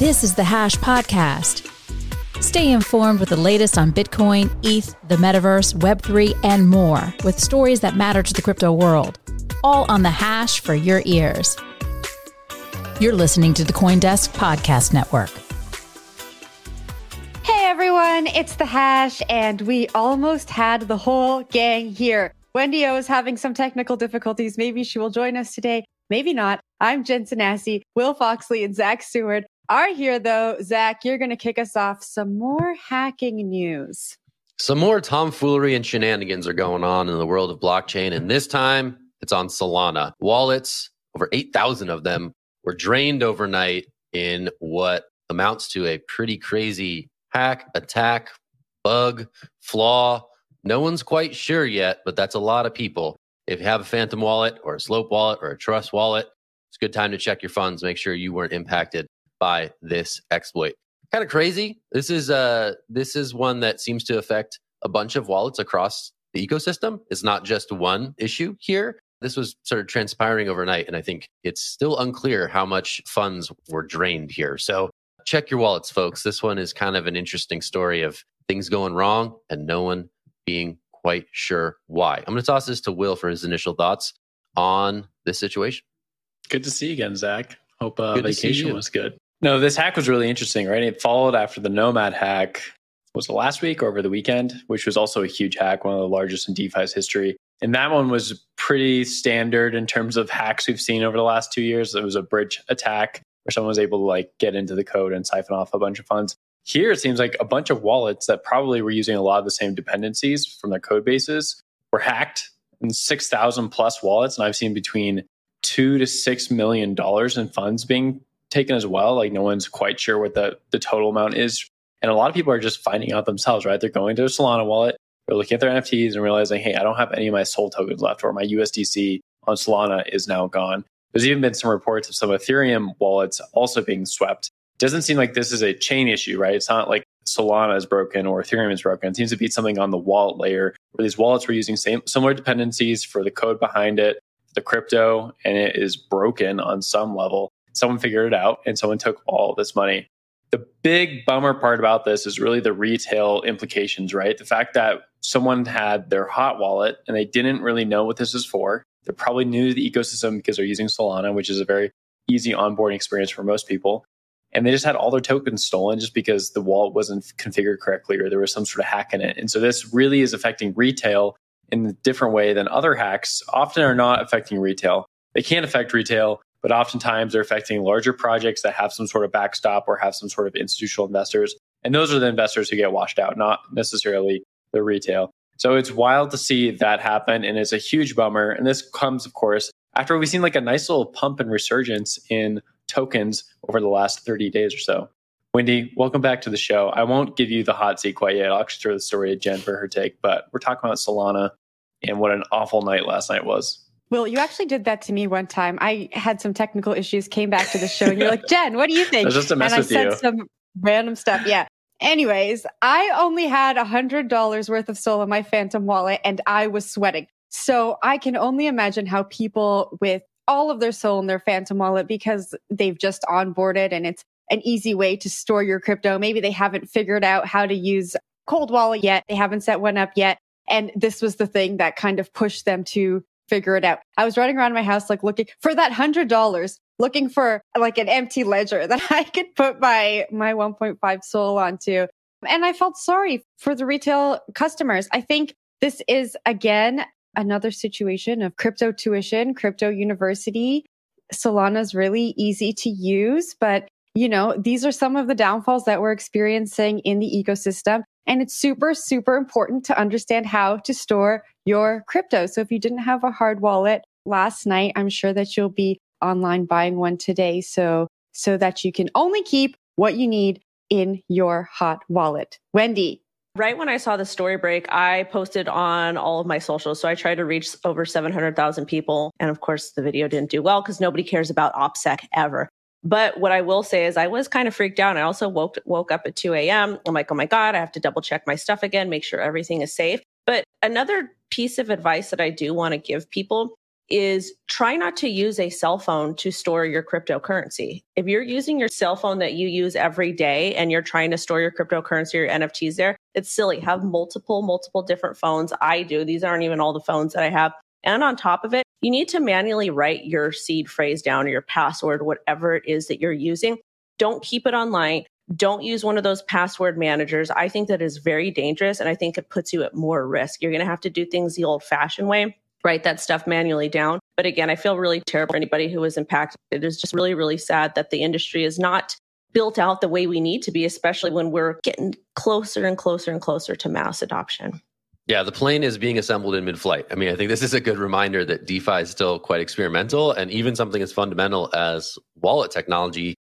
This is the Hash Podcast. Stay informed with the latest on Bitcoin, ETH, the metaverse, Web3, and more with stories that matter to the crypto world. All on the Hash for your ears. You're listening to the Coindesk Podcast Network. Hey everyone, it's the Hash, and we almost had the whole gang here. Wendy O is having some technical difficulties. Maybe she will join us today. Maybe not. I'm Jen Sanasie, Will Foxley, and Zach Seward are here though. Zach, you're going to kick us off some more hacking news. Some more tomfoolery and shenanigans are going on in the world of blockchain. And this time it's on Solana. Wallets, over 8,000 of them, were drained overnight in what amounts to a pretty crazy hack, attack, bug, flaw. No one's quite sure yet, but that's a lot of people. If you have a Phantom wallet or a Slope wallet or a Trust wallet, it's a good time to check your funds, make sure you weren't impacted by this exploit. Kind of crazy. This is uh this is one that seems to affect a bunch of wallets across the ecosystem. It's not just one issue here. This was sort of transpiring overnight, and I think it's still unclear how much funds were drained here. So check your wallets, folks. This one is kind of an interesting story of things going wrong and no one being quite sure why. I'm going to toss this to Will for his initial thoughts on this situation. Good to see you again, Zach. Hope uh, vacation was good. No, this hack was really interesting, right? It followed after the Nomad hack. Was it last week or over the weekend? Which was also a huge hack, one of the largest in DeFi's history. And that one was pretty standard in terms of hacks we've seen over the last two years. It was a bridge attack where someone was able to like get into the code and siphon off a bunch of funds. Here, it seems like a bunch of wallets that probably were using a lot of the same dependencies from their code bases were hacked and 6,000 plus wallets. And I've seen between two to six million dollars in funds being taken as well. Like no one's quite sure what the, the total amount is. And a lot of people are just finding out themselves, right? They're going to a Solana wallet, they're looking at their NFTs and realizing, hey, I don't have any of my Sol tokens left, or my USDC on Solana is now gone. There's even been some reports of some Ethereum wallets also being swept. Doesn't seem like this is a chain issue, right? It's not like Solana is broken or Ethereum is broken. It seems to be something on the wallet layer where these wallets were using same similar dependencies for the code behind it, the crypto, and it is broken on some level someone figured it out and someone took all this money. The big bummer part about this is really the retail implications, right? The fact that someone had their hot wallet and they didn't really know what this is for. They're probably new to the ecosystem because they're using Solana, which is a very easy onboarding experience for most people. And they just had all their tokens stolen just because the wallet wasn't configured correctly or there was some sort of hack in it. And so this really is affecting retail in a different way than other hacks often are not affecting retail. They can affect retail but oftentimes they're affecting larger projects that have some sort of backstop or have some sort of institutional investors. And those are the investors who get washed out, not necessarily the retail. So it's wild to see that happen. And it's a huge bummer. And this comes, of course, after we've seen like a nice little pump and resurgence in tokens over the last 30 days or so. Wendy, welcome back to the show. I won't give you the hot seat quite yet. I'll actually throw the story to Jen for her take, but we're talking about Solana and what an awful night last night was. Will, you actually did that to me one time. I had some technical issues, came back to the show, and you're like, Jen, what do you think? just to mess and with I you. said some random stuff. Yeah. Anyways, I only had a hundred dollars worth of Sol in my Phantom wallet, and I was sweating. So I can only imagine how people with all of their Sol in their Phantom wallet because they've just onboarded and it's an easy way to store your crypto. Maybe they haven't figured out how to use Cold Wallet yet. They haven't set one up yet. And this was the thing that kind of pushed them to figure it out. I was running around my house, like looking for that hundred dollars, looking for like an empty ledger that I could put my, my 1.5 SOL onto. And I felt sorry for the retail customers. I think this is again another situation of crypto tuition, crypto university. Solana is really easy to use, but you know, these are some of the downfalls that we're experiencing in the ecosystem. And it's super, super important to understand how to store your crypto. So if you didn't have a hard wallet last night, I'm sure that you'll be online buying one today. So, so that you can only keep what you need in your hot wallet. Wendy. Right when I saw the story break, I posted on all of my socials. So I tried to reach over 700,000 people. And of course, the video didn't do well because nobody cares about OPSEC ever. But what I will say is I was kind of freaked out. I also woke, woke up at 2 a.m. I'm like, oh my God, I have to double check my stuff again, make sure everything is safe. But another piece of advice that I do want to give people is try not to use a cell phone to store your cryptocurrency. If you're using your cell phone that you use every day and you're trying to store your cryptocurrency or NFTs there, it's silly. Have multiple, multiple different phones. I do. These aren't even all the phones that I have. And on top of it, you need to manually write your seed phrase down or your password, whatever it is that you're using. Don't keep it online. Don't use one of those password managers. I think that is very dangerous and I think it puts you at more risk. You're going to have to do things the old fashioned way, write that stuff manually down. But again, I feel really terrible for anybody who was impacted. It is just really, really sad that the industry is not built out the way we need to be, especially when we're getting closer and closer and closer to mass adoption. Yeah, the plane is being assembled in mid flight. I mean, I think this is a good reminder that DeFi is still quite experimental, and even something as fundamental as wallet technology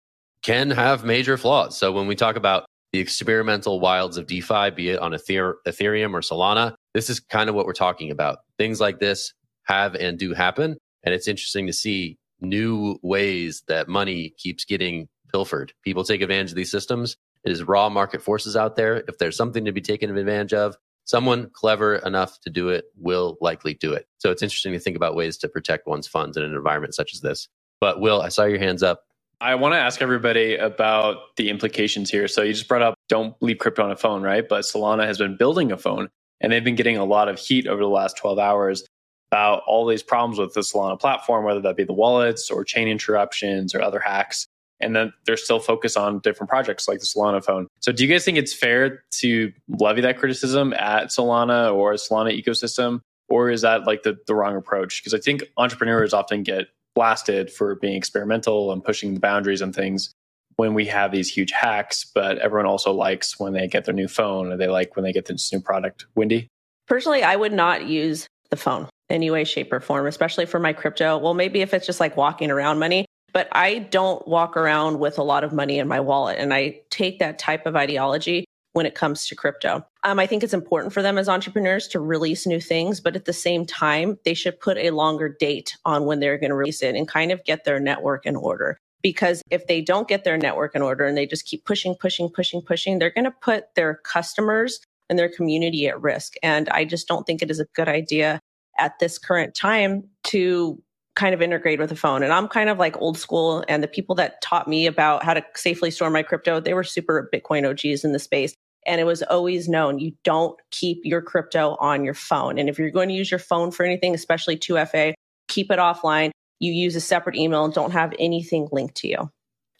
can have major flaws. So, when we talk about the experimental wilds of DeFi, be it on Ethereum or Solana, this is kind of what we're talking about. Things like this have and do happen. And it's interesting to see new ways that money keeps getting pilfered. People take advantage of these systems. It is raw market forces out there. If there's something to be taken advantage of, someone clever enough to do it will likely do it. So it's interesting to think about ways to protect one's funds in an environment such as this. But Will, I saw your hands up. I want to ask everybody about the implications here. So you just brought up don't leave crypto on a phone, right? But Solana has been building a phone and they've been getting a lot of heat over the last 12 hours about all these problems with the Solana platform, whether that be the wallets or chain interruptions or other hacks and then they're still focused on different projects like the Solana phone. So do you guys think it's fair to levy that criticism at Solana or Solana ecosystem? Or is that like the, the wrong approach? Because I think entrepreneurs often get blasted for being experimental and pushing the boundaries and things when we have these huge hacks, but everyone also likes when they get their new phone or they like when they get this new product. Wendy? Personally, I would not use the phone any way, shape, or form, especially for my crypto. Well, maybe if it's just like walking around money, but I don't walk around with a lot of money in my wallet. And I take that type of ideology when it comes to crypto. Um, I think it's important for them as entrepreneurs to release new things, but at the same time, they should put a longer date on when they're going to release it and kind of get their network in order. Because if they don't get their network in order and they just keep pushing, pushing, pushing, pushing, they're going to put their customers and their community at risk. And I just don't think it is a good idea at this current time to kind of integrate with a phone. And I'm kind of like old school. And the people that taught me about how to safely store my crypto, they were super Bitcoin OGs in the space. And it was always known you don't keep your crypto on your phone. And if you're going to use your phone for anything, especially 2FA, keep it offline. You use a separate email and don't have anything linked to you.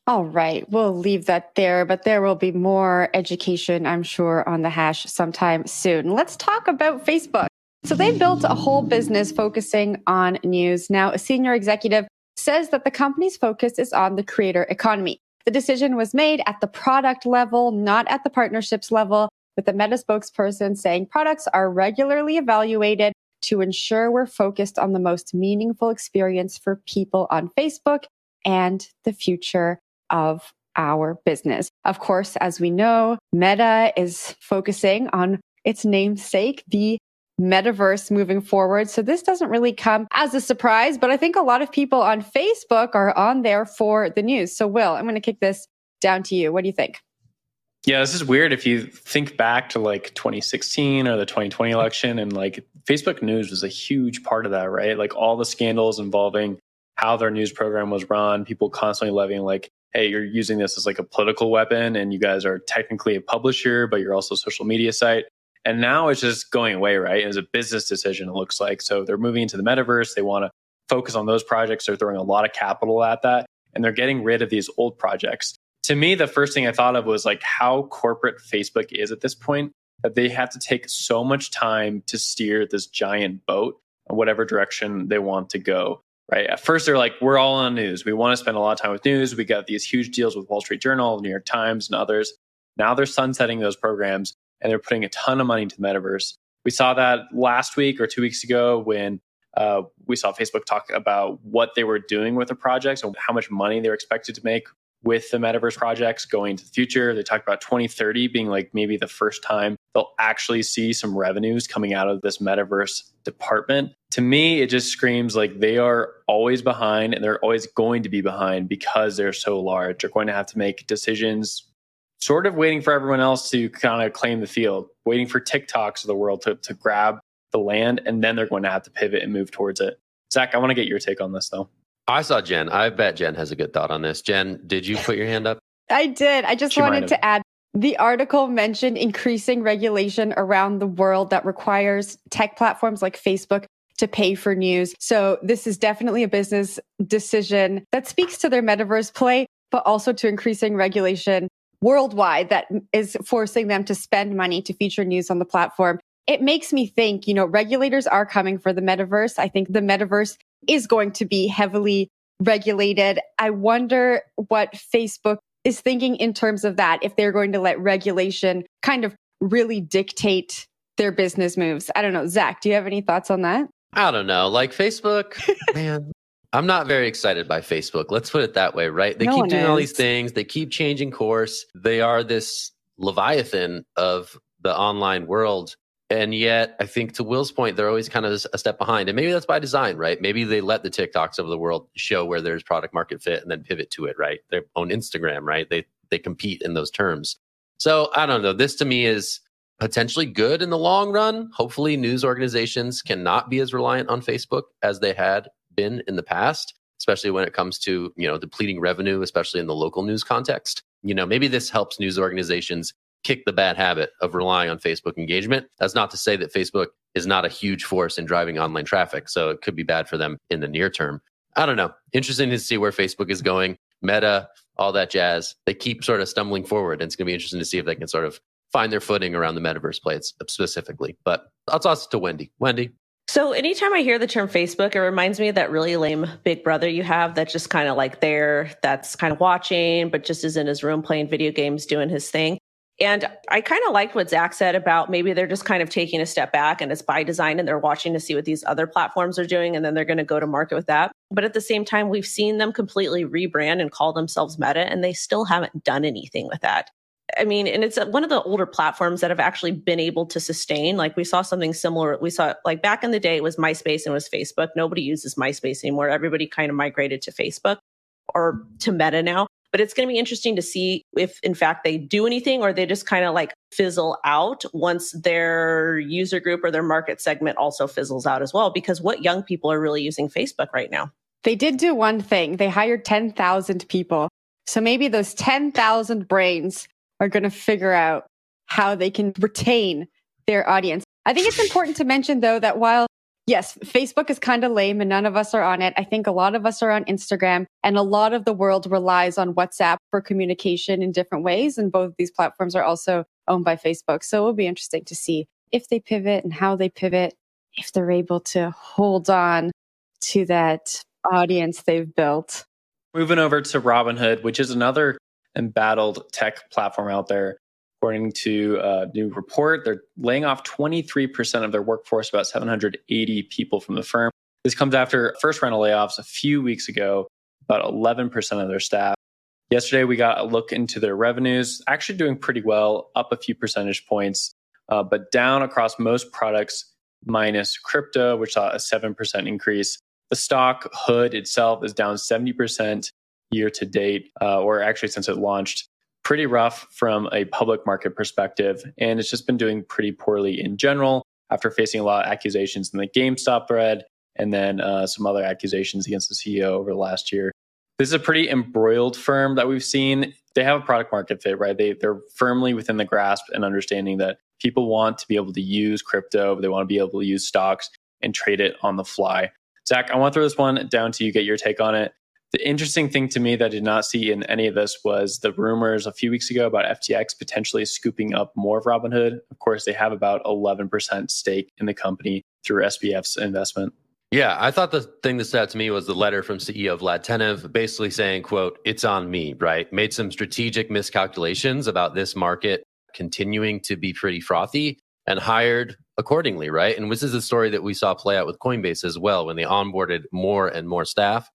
All right, we'll leave that there, but there will be more education, I'm sure, on the hash sometime soon. Let's talk about Facebook. So they built a whole business focusing on news. Now, a senior executive says that the company's focus is on the creator economy. The decision was made at the product level, not at the partnerships level, with the Meta spokesperson saying products are regularly evaluated to ensure we're focused on the most meaningful experience for people on Facebook and the future of our business. Of course, as we know, Meta is focusing on its namesake, the metaverse moving forward. So this doesn't really come as a surprise, but I think a lot of people on Facebook are on there for the news. So Will, I'm going to kick this down to you. What do you think? Yeah, this is weird if you think back to like 2016 or the 2020 election and like Facebook news was a huge part of that, right? Like all the scandals involving how their news program was run, people constantly levying like, hey, you're using this as like a political weapon and you guys are technically a publisher, but you're also a social media site. And now it's just going away, right? It's a business decision, it looks like. So they're moving into the metaverse. They want to focus on those projects. They're throwing a lot of capital at that and they're getting rid of these old projects. To me, the first thing I thought of was like how corporate Facebook is at this point that they have to take so much time to steer this giant boat in whatever direction they want to go. Right. At first, they're like, we're all on news. We want to spend a lot of time with news. We got these huge deals with Wall Street Journal, New York Times, and others. Now they're sunsetting those programs and they're putting a ton of money into the metaverse. We saw that last week or two weeks ago when uh, we saw Facebook talk about what they were doing with the projects and how much money they were expected to make with the metaverse projects going into the future. They talked about 2030 being like maybe the first time they'll actually see some revenues coming out of this metaverse department. To me, it just screams like they are always behind and they're always going to be behind because they're so large. They're going to have to make decisions sort of waiting for everyone else to kind of claim the field, waiting for TikToks of the world to, to grab the land, and then they're going to have to pivot and move towards it. Zach, I want to get your take on this though. I saw Jen. I bet Jen has a good thought on this. Jen, did you put your hand up? I did. I just she wanted to add the article mentioned increasing regulation around the world that requires tech platforms like Facebook to pay for news. So this is definitely a business decision that speaks to their metaverse play, but also to increasing regulation worldwide that is forcing them to spend money to feature news on the platform it makes me think, you know, regulators are coming for the metaverse. I think the metaverse is going to be heavily regulated. I wonder what Facebook is thinking in terms of that, if they're going to let regulation kind of really dictate their business moves. I don't know. Zach, do you have any thoughts on that? I don't know. Like Facebook, man, I'm not very excited by Facebook. Let's put it that way, right? They no keep doing is. all these things, they keep changing course. They are this leviathan of the online world. And yet, I think to Will's point, they're always kind of a step behind. And maybe that's by design, right? Maybe they let the TikToks of the world show where there's product market fit and then pivot to it, right? Their own Instagram, right? They they compete in those terms. So I don't know. This to me is potentially good in the long run. Hopefully, news organizations cannot be as reliant on Facebook as they had been in the past, especially when it comes to you know depleting revenue, especially in the local news context. You know, maybe this helps news organizations kick the bad habit of relying on Facebook engagement. That's not to say that Facebook is not a huge force in driving online traffic. So it could be bad for them in the near term. I don't know. Interesting to see where Facebook is going. Meta, all that jazz. They keep sort of stumbling forward. And it's going to be interesting to see if they can sort of find their footing around the metaverse plays specifically. But I'll toss it to Wendy. Wendy. So anytime I hear the term Facebook, it reminds me of that really lame big brother you have that's just kind of like there, that's kind of watching, but just is in his room playing video games, doing his thing. And I kind of liked what Zach said about maybe they're just kind of taking a step back and it's by design and they're watching to see what these other platforms are doing and then they're going to go to market with that. But at the same time, we've seen them completely rebrand and call themselves Meta and they still haven't done anything with that. I mean, and it's uh, one of the older platforms that have actually been able to sustain. Like we saw something similar. We saw like back in the day, it was MySpace and it was Facebook. Nobody uses MySpace anymore. Everybody kind of migrated to Facebook or to Meta now. But it's going to be interesting to see if, in fact, they do anything or they just kind of like fizzle out once their user group or their market segment also fizzles out as well. Because what young people are really using Facebook right now? They did do one thing. They hired 10,000 people. So maybe those 10,000 brains are going to figure out how they can retain their audience. I think it's important to mention though that while Yes, Facebook is kind of lame and none of us are on it. I think a lot of us are on Instagram and a lot of the world relies on WhatsApp for communication in different ways. And both of these platforms are also owned by Facebook. So it will be interesting to see if they pivot and how they pivot, if they're able to hold on to that audience they've built. Moving over to Robinhood, which is another embattled tech platform out there. According to a new report, they're laying off 23% of their workforce, about 780 people from the firm. This comes after first round of layoffs a few weeks ago, about 11% of their staff. Yesterday, we got a look into their revenues, actually doing pretty well, up a few percentage points, uh, but down across most products, minus crypto, which saw a 7% increase. The stock hood itself is down 70% year to date, uh, or actually since it launched pretty rough from a public market perspective. And it's just been doing pretty poorly in general after facing a lot of accusations in the GameStop thread and then uh, some other accusations against the CEO over the last year. This is a pretty embroiled firm that we've seen. they have a product market fit, right? They they're firmly within the grasp and understanding that people want to be able to use crypto, they want to be able to use stocks and trade it on the fly. Zach, I want to throw this one down to you, get your take on it. The interesting thing to me that I did not see in any of this was the rumors a few weeks ago about FTX potentially scooping up more of Robinhood. Of course, they have about 11% stake in the company through SBF's investment. Yeah, I thought the thing that stood out to me was the letter from CEO Vlad Tenev basically saying, quote, it's on me, right? Made some strategic miscalculations about this market continuing to be pretty frothy and hired accordingly, right? And this is a story that we saw play out with Coinbase as well when they onboarded more and more staff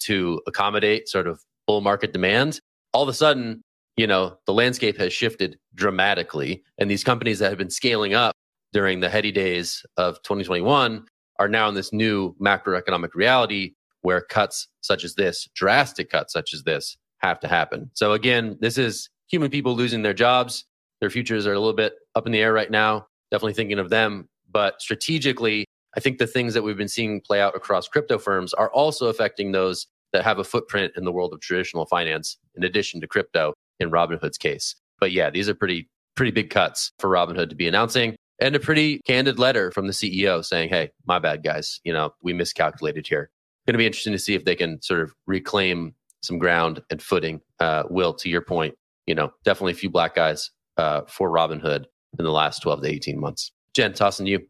to accommodate sort of bull market demand. All of a sudden, you know, the landscape has shifted dramatically. And these companies that have been scaling up during the heady days of 2021 are now in this new macroeconomic reality where cuts such as this, drastic cuts such as this, have to happen. So again, this is human people losing their jobs. Their futures are a little bit up in the air right now. Definitely thinking of them. But strategically, I think the things that we've been seeing play out across crypto firms are also affecting those that have a footprint in the world of traditional finance, in addition to crypto in Robinhood's case. But yeah, these are pretty, pretty big cuts for Robinhood to be announcing and a pretty candid letter from the CEO saying, Hey, my bad, guys. You know, we miscalculated here. Going to be interesting to see if they can sort of reclaim some ground and footing. Uh, Will, to your point, you know, definitely a few black guys uh, for Robinhood in the last 12 to 18 months. Jen, tossing you.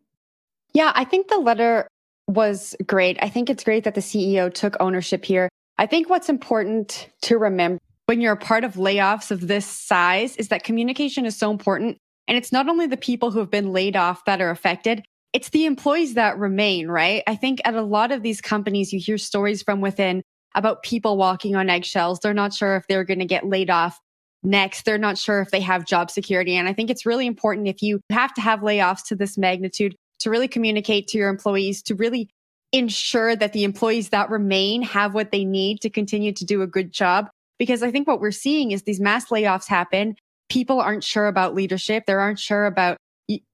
Yeah, I think the letter was great. I think it's great that the CEO took ownership here. I think what's important to remember when you're a part of layoffs of this size is that communication is so important and it's not only the people who have been laid off that are affected, it's the employees that remain, right? I think at a lot of these companies, you hear stories from within about people walking on eggshells. They're not sure if they're going to get laid off next. They're not sure if they have job security. And I think it's really important if you have to have layoffs to this magnitude to really communicate to your employees, to really ensure that the employees that remain have what they need to continue to do a good job. Because I think what we're seeing is these mass layoffs happen people aren't sure about leadership, they aren't sure about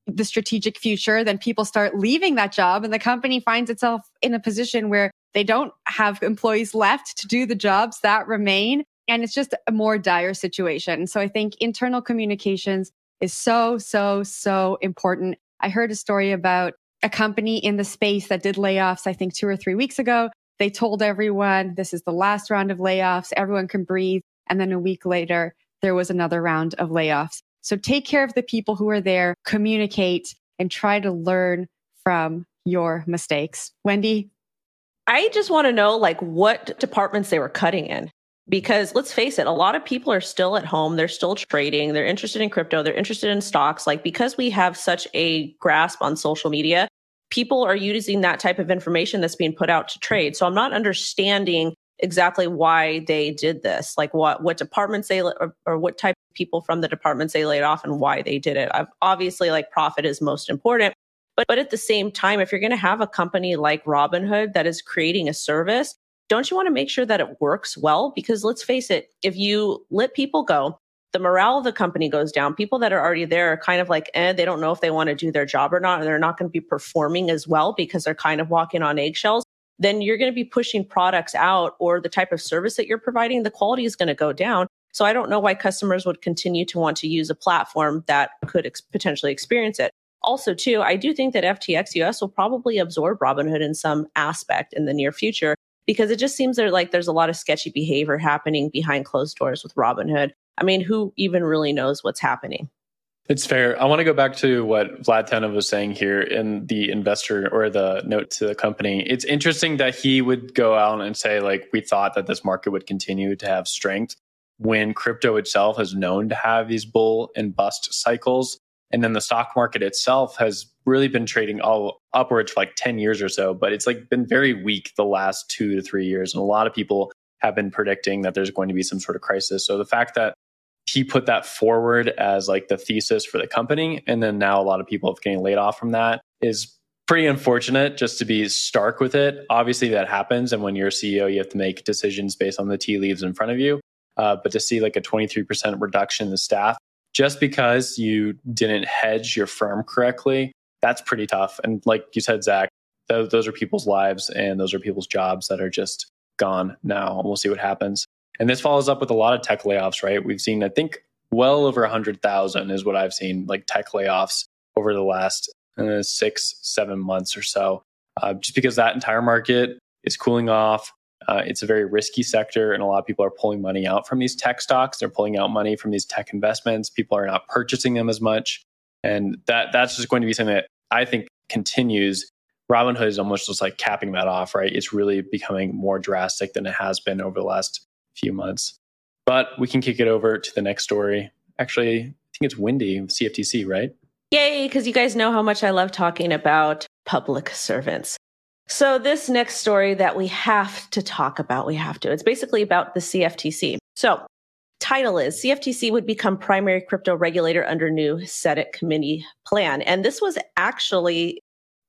the strategic future, then people start leaving that job and the company finds itself in a position where they don't have employees left to do the jobs that remain. And it's just a more dire situation. So I think internal communications is so, so, so important. I heard a story about a company in the space that did layoffs, I think two or three weeks ago. They told everyone this is the last round of layoffs. Everyone can breathe. And then a week later, there was another round of layoffs. So take care of the people who are there, communicate, and try to learn from your mistakes. Wendy? I just want to know like what departments they were cutting in. Because let's face it, a lot of people are still at home. They're still trading. They're interested in crypto. They're interested in stocks. Like because we have such a grasp on social media, people are using that type of information that's being put out to trade. So I'm not understanding exactly why they did this, like what what departments they or, or what type of people from the departments they laid off and why they did it. I've, obviously, like profit is most important, but but at the same time, if you're going to have a company like Robinhood that is creating a service, don't you want to make sure that it works well? Because let's face it, if you let people go, the morale of the company goes down. People that are already there are kind of like, eh, they don't know if they want to do their job or not, and they're not going to be performing as well because they're kind of walking on eggshells then you're going to be pushing products out or the type of service that you're providing, the quality is going to go down. So I don't know why customers would continue to want to use a platform that could ex- potentially experience it. Also, too, I do think that FTX US will probably absorb Robinhood in some aspect in the near future because it just seems there like there's a lot of sketchy behavior happening behind closed doors with Robinhood. I mean, who even really knows what's happening? It's fair. I want to go back to what Vlad Tenev was saying here in the investor or the note to the company. It's interesting that he would go out and say, like, we thought that this market would continue to have strength when crypto itself is known to have these bull and bust cycles. And then the stock market itself has really been trading all upwards for like 10 years or so, but it's like been very weak the last two to three years. And a lot of people have been predicting that there's going to be some sort of crisis. So the fact that he put that forward as like the thesis for the company. And then now a lot of people have getting laid off from that is pretty unfortunate just to be stark with it. Obviously that happens. And when you're a CEO, you have to make decisions based on the tea leaves in front of you. Uh, but to see like a 23% reduction in the staff just because you didn't hedge your firm correctly, that's pretty tough. And like you said, Zach, th- those are people's lives and those are people's jobs that are just gone now. We'll see what happens. And this follows up with a lot of tech layoffs, right? We've seen, I think, well over 100,000 is what I've seen, like tech layoffs over the last uh, six, seven months or so. Uh, just because that entire market is cooling off. Uh, it's a very risky sector, and a lot of people are pulling money out from these tech stocks. They're pulling out money from these tech investments. People are not purchasing them as much, and that that's just going to be something that I think continues. Robinhood is almost just like capping that off, right? It's really becoming more drastic than it has been over the last few months. But we can kick it over to the next story. Actually, I think it's Wendy, CFTC, right? Yay, because you guys know how much I love talking about public servants. So, this next story that we have to talk about, we have to, it's basically about the CFTC. So, title is CFTC would become primary crypto regulator under new Senate committee plan. And this was actually,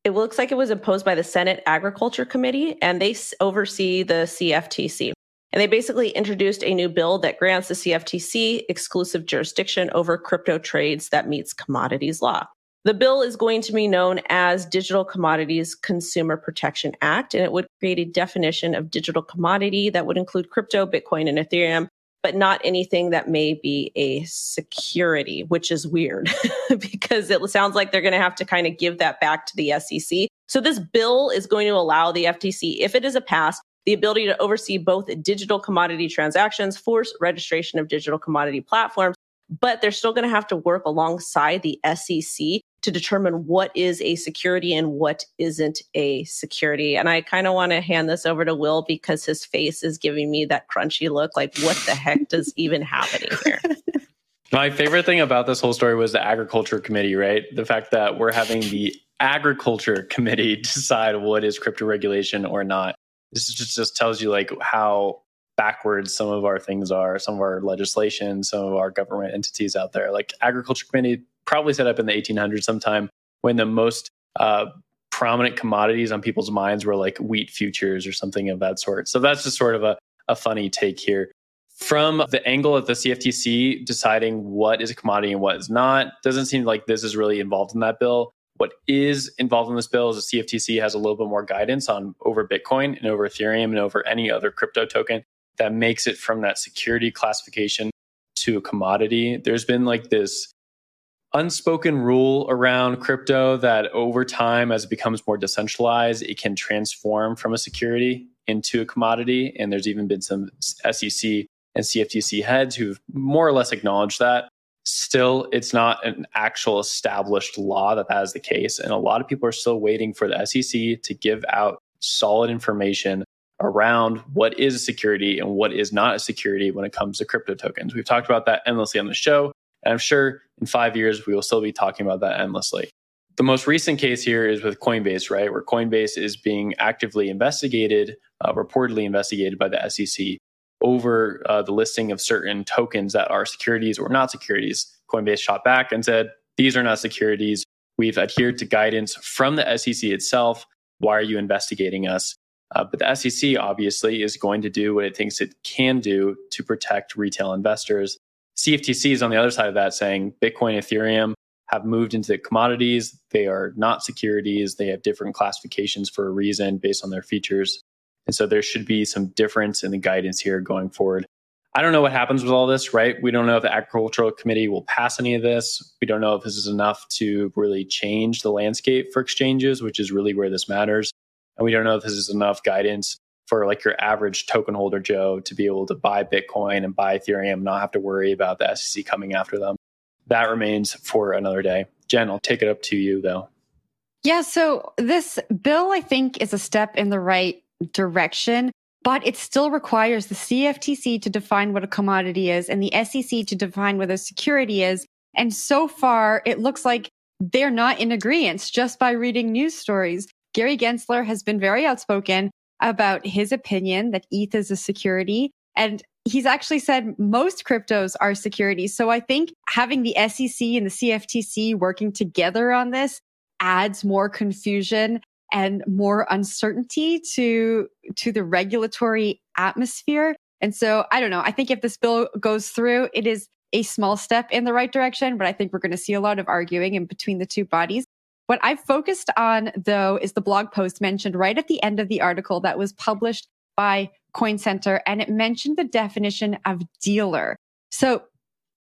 it looks like it was imposed by the Senate Agriculture Committee, and they oversee the CFTC. And they basically introduced a new bill that grants the CFTC exclusive jurisdiction over crypto trades that meets commodities law. The bill is going to be known as Digital Commodities Consumer Protection Act, and it would create a definition of digital commodity that would include crypto, Bitcoin, and Ethereum, but not anything that may be a security, which is weird because it sounds like they're going to have to kind of give that back to the SEC. So this bill is going to allow the FTC, if it is a pass, the ability to oversee both digital commodity transactions, force registration of digital commodity platforms, but they're still going to have to work alongside the SEC to determine what is a security and what isn't a security. And I kind of want to hand this over to Will because his face is giving me that crunchy look like, what the heck does even happening here? My favorite thing about this whole story was the agriculture committee, right? The fact that we're having the agriculture committee decide what is crypto regulation or not this just, just tells you like how backwards some of our things are, some of our legislation, some of our government entities out there. Like agriculture committee probably set up in the 1800s sometime when the most uh, prominent commodities on people's minds were like wheat futures or something of that sort. So that's just sort of a, a funny take here. From the angle of the CFTC deciding what is a commodity and what is not, doesn't seem like this is really involved in that bill. What is involved in this bill is the CFTC has a little bit more guidance on over Bitcoin and over Ethereum and over any other crypto token that makes it from that security classification to a commodity. There's been like this unspoken rule around crypto that over time, as it becomes more decentralized, it can transform from a security into a commodity. And there's even been some SEC and CFTC heads who've more or less acknowledged that. Still it's not an actual established law that that is the case. And a lot of people are still waiting for the sec to give out solid information around what is a security and what is not a security when it comes to crypto tokens. We've talked about that endlessly on the show and i'm sure in five years we will still be talking about that endlessly the most recent case here is with coinbase right where coinbase is being actively investigated uh, reportedly investigated by the sec over uh, the listing of certain tokens that are securities or not securities. Coinbase shot back and said, these are not securities. We've adhered to guidance from the SEC itself. Why are you investigating us? Uh, but the SEC obviously is going to do what it thinks it can do to protect retail investors. CFTC is on the other side of that saying Bitcoin, Ethereum have moved into commodities. They are not securities. They have different classifications for a reason based on their features. And so there should be some difference in the guidance here going forward. I don't know what happens with all this, right? We don't know if the agricultural committee will pass any of this. We don't know if this is enough to really change the landscape for exchanges, which is really where this matters. And we don't know if this is enough guidance for like your average token holder Joe to be able to buy Bitcoin and buy Ethereum, not have to worry about the SEC coming after them. That remains for another day. Jen, I'll take it up to you though. Yeah, so this bill I think is a step in the right direction, but it still requires the CFTC to define what a commodity is and the SEC to define what a security is. And so far, it looks like they're not in agreement just by reading news stories. Gary Gensler has been very outspoken about his opinion that ETH is a security. And he's actually said most cryptos are securities. So I think having the SEC and the CFTC working together on this adds more confusion and more uncertainty to to the regulatory atmosphere. And so I don't know. I think if this bill goes through, it is a small step in the right direction, but I think we're going to see a lot of arguing in between the two bodies. What I've focused on though is the blog post mentioned right at the end of the article that was published by Coin Center and it mentioned the definition of dealer. So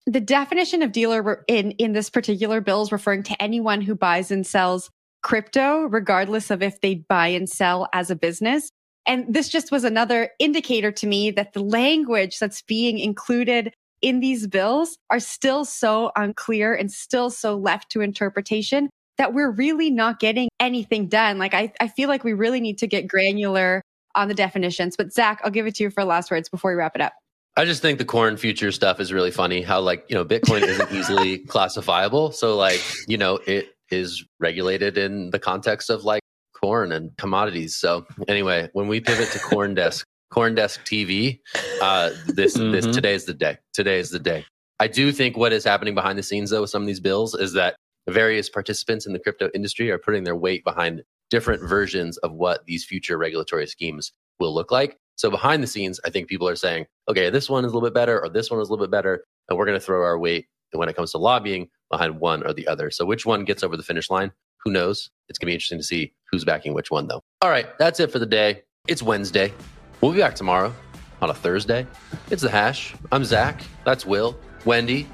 the definition of dealer in, in this particular bill is referring to anyone who buys and sells crypto, regardless of if they buy and sell as a business. And this just was another indicator to me that the language that's being included in these bills are still so unclear and still so left to interpretation that we're really not getting anything done. Like I, I feel like we really need to get granular on the definitions. But Zach, I'll give it to you for last words before we wrap it up. I just think the corn future stuff is really funny. How like, you know, Bitcoin isn't easily classifiable. So like, you know, it is regulated in the context of like corn and commodities. So anyway, when we pivot to CoinDesk, CoinDesk TV, uh, this mm-hmm. this today is the day. Today is the day. I do think what is happening behind the scenes though with some of these bills is that various participants in the crypto industry are putting their weight behind different versions of what these future regulatory schemes will look like. So behind the scenes, I think people are saying, okay, this one is a little bit better or this one is a little bit better. And we're going to throw our weight when it comes to lobbying behind one or the other. So which one gets over the finish line? Who knows? It's going to be interesting to see who's backing which one, though. All right, that's it for the day. It's Wednesday. We'll be back tomorrow on a Thursday. It's the hash. I'm Zach. That's Will, Wendy,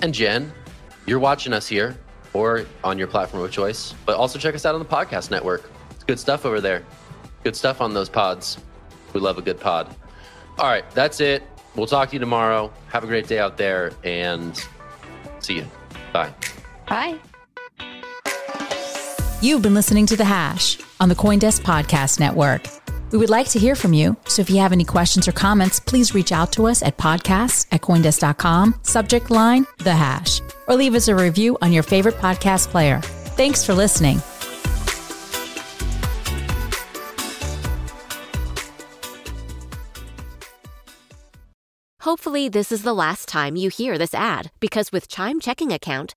and Jen. You're watching us here or on your platform of choice, but also check us out on the podcast network. It's good stuff over there. Good stuff on those pods. We love a good pod. All right, that's it. We'll talk to you tomorrow. Have a great day out there and see you. Bye. Bye. You've been listening to The Hash on the Coindesk Podcast Network. We would like to hear from you, so if you have any questions or comments, please reach out to us at podcasts at Coindesk.com, subject line The Hash, or leave us a review on your favorite podcast player. Thanks for listening. Hopefully, this is the last time you hear this ad because with Chime Checking Account,